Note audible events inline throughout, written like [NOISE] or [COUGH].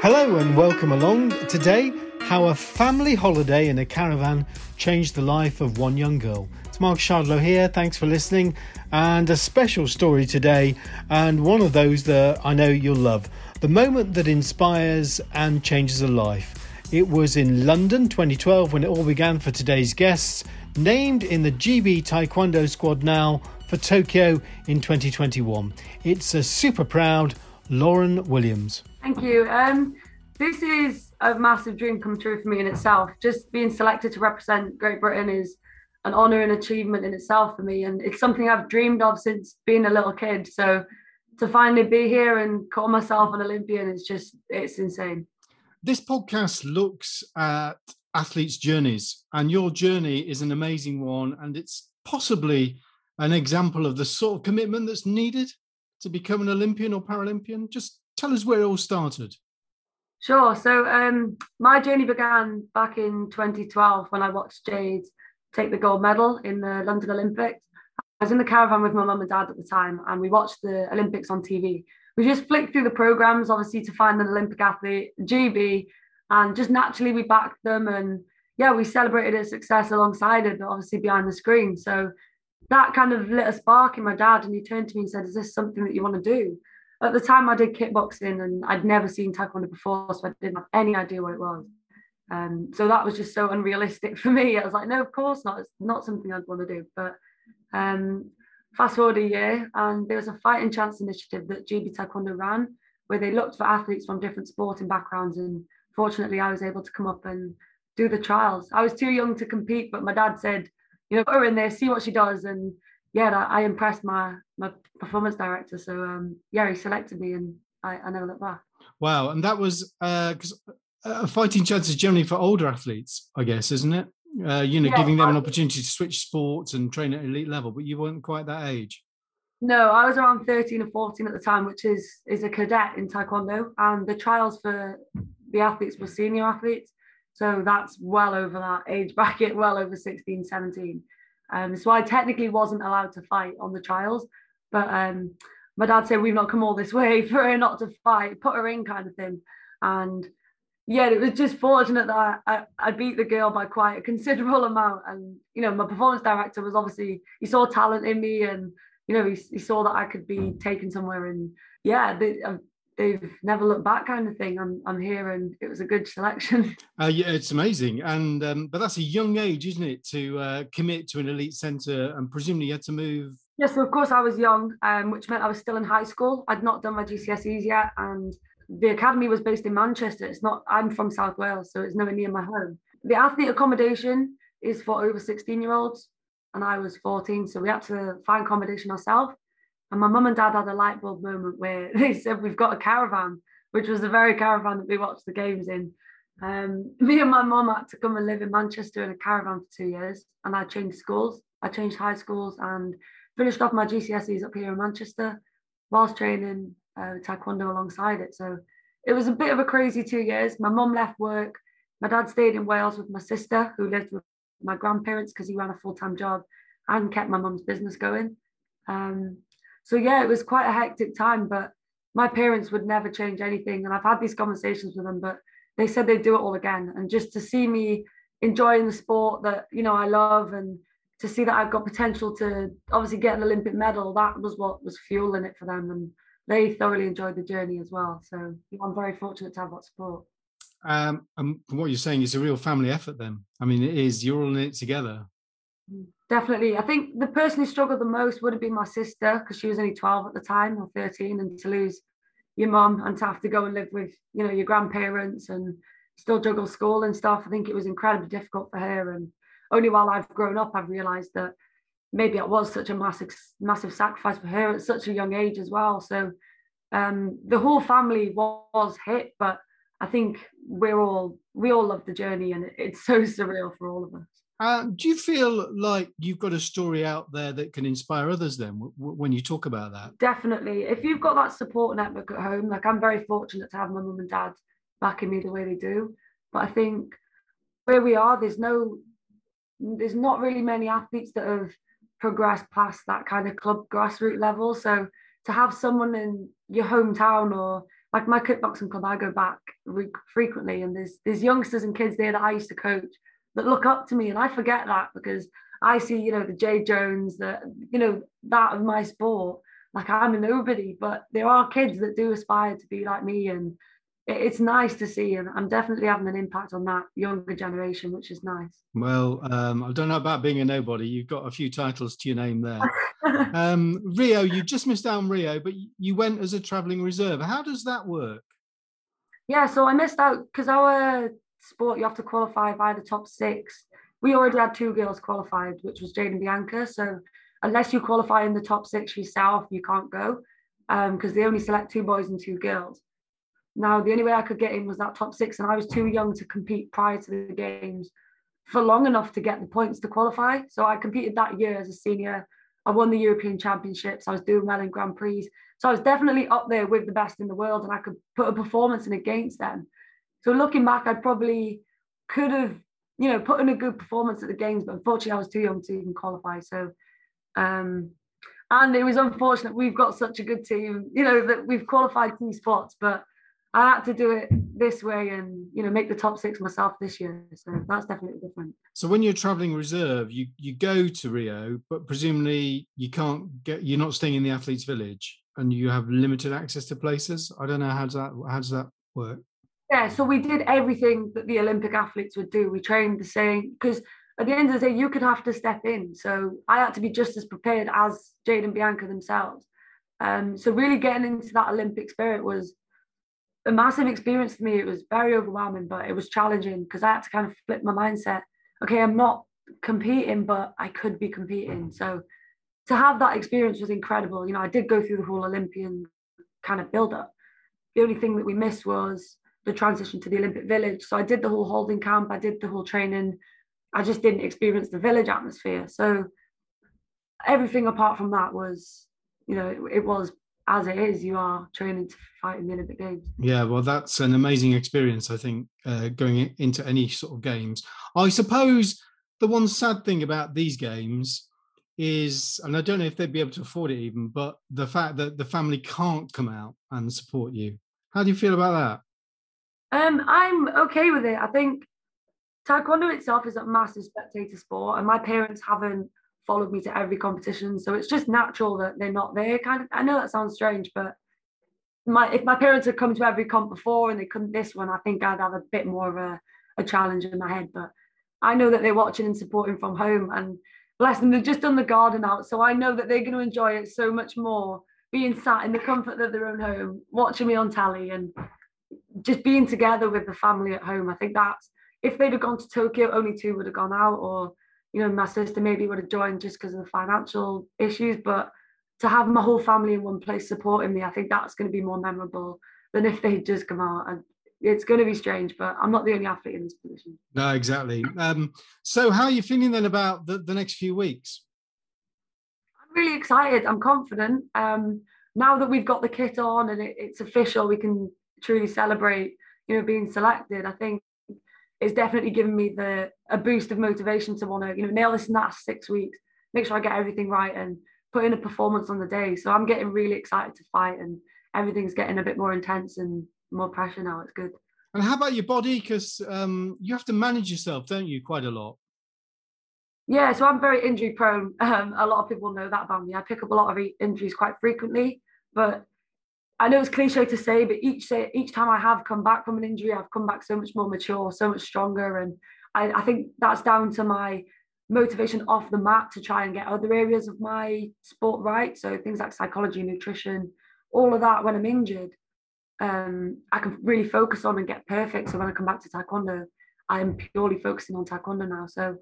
Hello and welcome along. Today, how a family holiday in a caravan changed the life of one young girl. It's Mark Shardlow here. Thanks for listening. And a special story today, and one of those that I know you'll love. The moment that inspires and changes a life. It was in London 2012 when it all began for today's guests, named in the GB Taekwondo squad now for Tokyo in 2021. It's a super proud Lauren Williams. Thank you. Um, this is a massive dream come true for me in itself. Just being selected to represent Great Britain is an honour and achievement in itself for me, and it's something I've dreamed of since being a little kid. So to finally be here and call myself an Olympian is just it's insane. This podcast looks at athletes' journeys, and your journey is an amazing one, and it's possibly an example of the sort of commitment that's needed to become an Olympian or Paralympian. Just tell us where it all started. Sure. So um, my journey began back in 2012 when I watched Jade take the gold medal in the London Olympics. I was in the caravan with my mum and dad at the time, and we watched the Olympics on TV. We just flicked through the programs, obviously, to find an Olympic athlete, GB, and just naturally we backed them. And yeah, we celebrated a success alongside it, but obviously behind the screen. So that kind of lit a spark in my dad, and he turned to me and said, "Is this something that you want to do?" At the time I did kickboxing and I'd never seen taekwondo before, so I didn't have any idea what it was. Um, so that was just so unrealistic [LAUGHS] for me. I was like, no, of course not. It's not something I'd want to do. But um, fast forward a year, and there was a fighting chance initiative that GB Taekwondo ran, where they looked for athletes from different sporting backgrounds. And fortunately, I was able to come up and do the trials. I was too young to compete, but my dad said, you know, put her in there, see what she does, and yeah, I, I impressed my my performance director. So um, yeah, he selected me, and I, I never looked back. Wow, and that was because uh, uh, fighting chance is generally for older athletes, I guess, isn't it? Uh, you know, yeah, giving them an opportunity to switch sports and train at elite level, but you weren't quite that age. No, I was around 13 or 14 at the time, which is is a cadet in Taekwondo, and the trials for the athletes were senior athletes. So that's well over that age bracket, [LAUGHS] well over 16, 17. Um, so I technically wasn't allowed to fight on the trials, but um, my dad said we've not come all this way [LAUGHS] for her not to fight, put her in kind of thing. And yeah, it was just fortunate that I, I, I, beat the girl by quite a considerable amount. And you know, my performance director was obviously he saw talent in me, and you know, he, he saw that I could be taken somewhere. And yeah, they, they've never looked back kind of thing. I'm I'm here and it was a good selection. [LAUGHS] Uh, yeah, it's amazing. And um, but that's a young age, isn't it, to uh, commit to an elite centre and presumably you had to move. Yes, so of course I was young, um, which meant I was still in high school. I'd not done my GCSEs yet, and the academy was based in Manchester. It's not. I'm from South Wales, so it's nowhere near my home. The athlete accommodation is for over 16 year olds, and I was 14, so we had to find accommodation ourselves. And my mum and dad had a light bulb moment where [LAUGHS] they said, We've got a caravan, which was the very caravan that we watched the games in. Um, me and my mum had to come and live in Manchester in a caravan for two years. And I changed schools. I changed high schools and finished off my GCSEs up here in Manchester whilst training uh, Taekwondo alongside it. So it was a bit of a crazy two years. My mum left work. My dad stayed in Wales with my sister, who lived with my grandparents because he ran a full time job and kept my mum's business going. Um, so yeah, it was quite a hectic time, but my parents would never change anything. And I've had these conversations with them, but they said they'd do it all again. And just to see me enjoying the sport that, you know, I love and to see that I've got potential to obviously get an Olympic medal, that was what was fueling it for them. And they thoroughly enjoyed the journey as well. So I'm very fortunate to have that support. Um, and from what you're saying, it's a real family effort then. I mean, it is, you're all in it together. Mm. Definitely. I think the person who struggled the most would have been my sister because she was only 12 at the time or 13 and to lose your mum and to have to go and live with, you know, your grandparents and still juggle school and stuff. I think it was incredibly difficult for her. And only while I've grown up, I've realized that maybe it was such a massive, massive sacrifice for her at such a young age as well. So um, the whole family was hit, but I think we're all, we all love the journey and it's so [LAUGHS] surreal for all of us. Uh, do you feel like you've got a story out there that can inspire others then w- when you talk about that? Definitely. If you've got that support network at home, like I'm very fortunate to have my mum and dad backing me the way they do. But I think where we are, there's no, there's not really many athletes that have progressed past that kind of club grassroots level. So to have someone in your hometown or like my kickboxing club, I go back re- frequently, and there's there's youngsters and kids there that I used to coach that look up to me, and I forget that because I see, you know, the Jade Jones, the you know that of my sport. Like I'm a nobody, but there are kids that do aspire to be like me, and it's nice to see, and I'm definitely having an impact on that younger generation, which is nice. Well, um, I don't know about being a nobody. You've got a few titles to your name there. um, Rio, you just missed out on Rio, but you went as a travelling reserve. How does that work? Yeah, so I missed out because our sport you have to qualify by the top six. We already had two girls qualified, which was Jade and Bianca. So unless you qualify in the top six yourself, you can't go because um, they only select two boys and two girls. Now, the only way I could get in was that top six, and I was too young to compete prior to the games for long enough to get the points to qualify. So I competed that year as a senior. I won the European Championships. I was doing well in Grand Prix. So I was definitely up there with the best in the world, and I could put a performance in against them. So looking back, I probably could have, you know, put in a good performance at the games, but unfortunately, I was too young to even qualify. So, um, and it was unfortunate. We've got such a good team, you know, that we've qualified two spots, but I had to do it this way and you know make the top six myself this year. So that's definitely different. So when you're traveling reserve, you you go to Rio, but presumably you can't get you're not staying in the athletes' village and you have limited access to places. I don't know how does that how does that work? Yeah, so we did everything that the Olympic athletes would do. We trained the same because at the end of the day, you could have to step in. So I had to be just as prepared as Jade and Bianca themselves. Um, so really getting into that Olympic spirit was a massive experience for me. It was very overwhelming, but it was challenging because I had to kind of flip my mindset. Okay, I'm not competing, but I could be competing. Mm-hmm. So to have that experience was incredible. You know, I did go through the whole Olympian kind of build up. The only thing that we missed was the transition to the Olympic Village. So I did the whole holding camp, I did the whole training. I just didn't experience the village atmosphere. So everything apart from that was, you know, it, it was as it is, you are training to fight in the Olympic Games. Yeah, well, that's an amazing experience, I think, uh, going into any sort of games. I suppose the one sad thing about these games is, and I don't know if they'd be able to afford it even, but the fact that the family can't come out and support you. How do you feel about that? Um, I'm okay with it. I think Taekwondo itself is a massive spectator sport, and my parents haven't followed me to every competition. So it's just natural that they're not there. Kind of, I know that sounds strange, but my if my parents had come to every comp before and they couldn't this one, I think I'd have a bit more of a, a challenge in my head. But I know that they're watching and supporting from home, and bless them, they've just done the garden out, so I know that they're going to enjoy it so much more being sat in the comfort of their own home, watching me on telly, and just being together with the family at home. I think that's if they'd have gone to Tokyo, only two would have gone out, or you know, my sister maybe would have joined just because of the financial issues, but to have my whole family in one place supporting me, I think that's going to be more memorable than if they just come out. And it's going to be strange, but I'm not the only athlete in this position. No, exactly. Um, so, how are you feeling then about the, the next few weeks? I'm really excited. I'm confident. Um, now that we've got the kit on and it, it's official, we can truly celebrate, you know, being selected. I think it's definitely given me the a boost of motivation to want to you know nail this in that six weeks make sure i get everything right and put in a performance on the day. So i'm getting really excited to fight and everything's getting a bit more intense and more pressure now. It's good. And how about your body? Because um, you have to manage yourself don't you quite a lot? Yeah so i'm very injury prone. [LAUGHS] Um, a lot of people know that about me. I pick up a lot of injuries quite frequently but I know it's cliche to say, but each each time I have come back from an injury, I've come back so much more mature, so much stronger, and I, I think that's down to my motivation off the mat to try and get other areas of my sport right. So things like psychology, nutrition, all of that. When I'm injured, um, I can really focus on and get perfect. So when I come back to taekwondo, I'm purely focusing on taekwondo now. So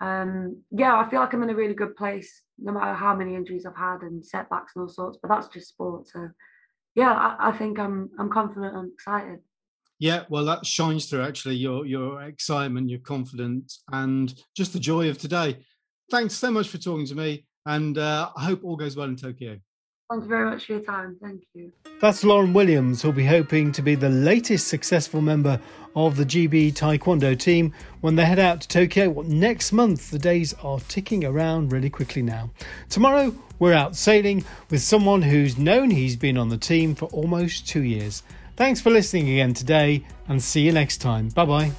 um, yeah, I feel like I'm in a really good place, no matter how many injuries I've had and setbacks and all sorts. But that's just sport. So yeah, I, I think I'm I'm confident and excited. Yeah, well, that shines through actually your your excitement, your confidence, and just the joy of today. Thanks so much for talking to me, and uh, I hope all goes well in Tokyo. Thank you very much for your time. Thank you. That's Lauren Williams, who'll be hoping to be the latest successful member of the GB Taekwondo team when they head out to Tokyo next month. The days are ticking around really quickly now. Tomorrow, we're out sailing with someone who's known he's been on the team for almost two years. Thanks for listening again today and see you next time. Bye bye.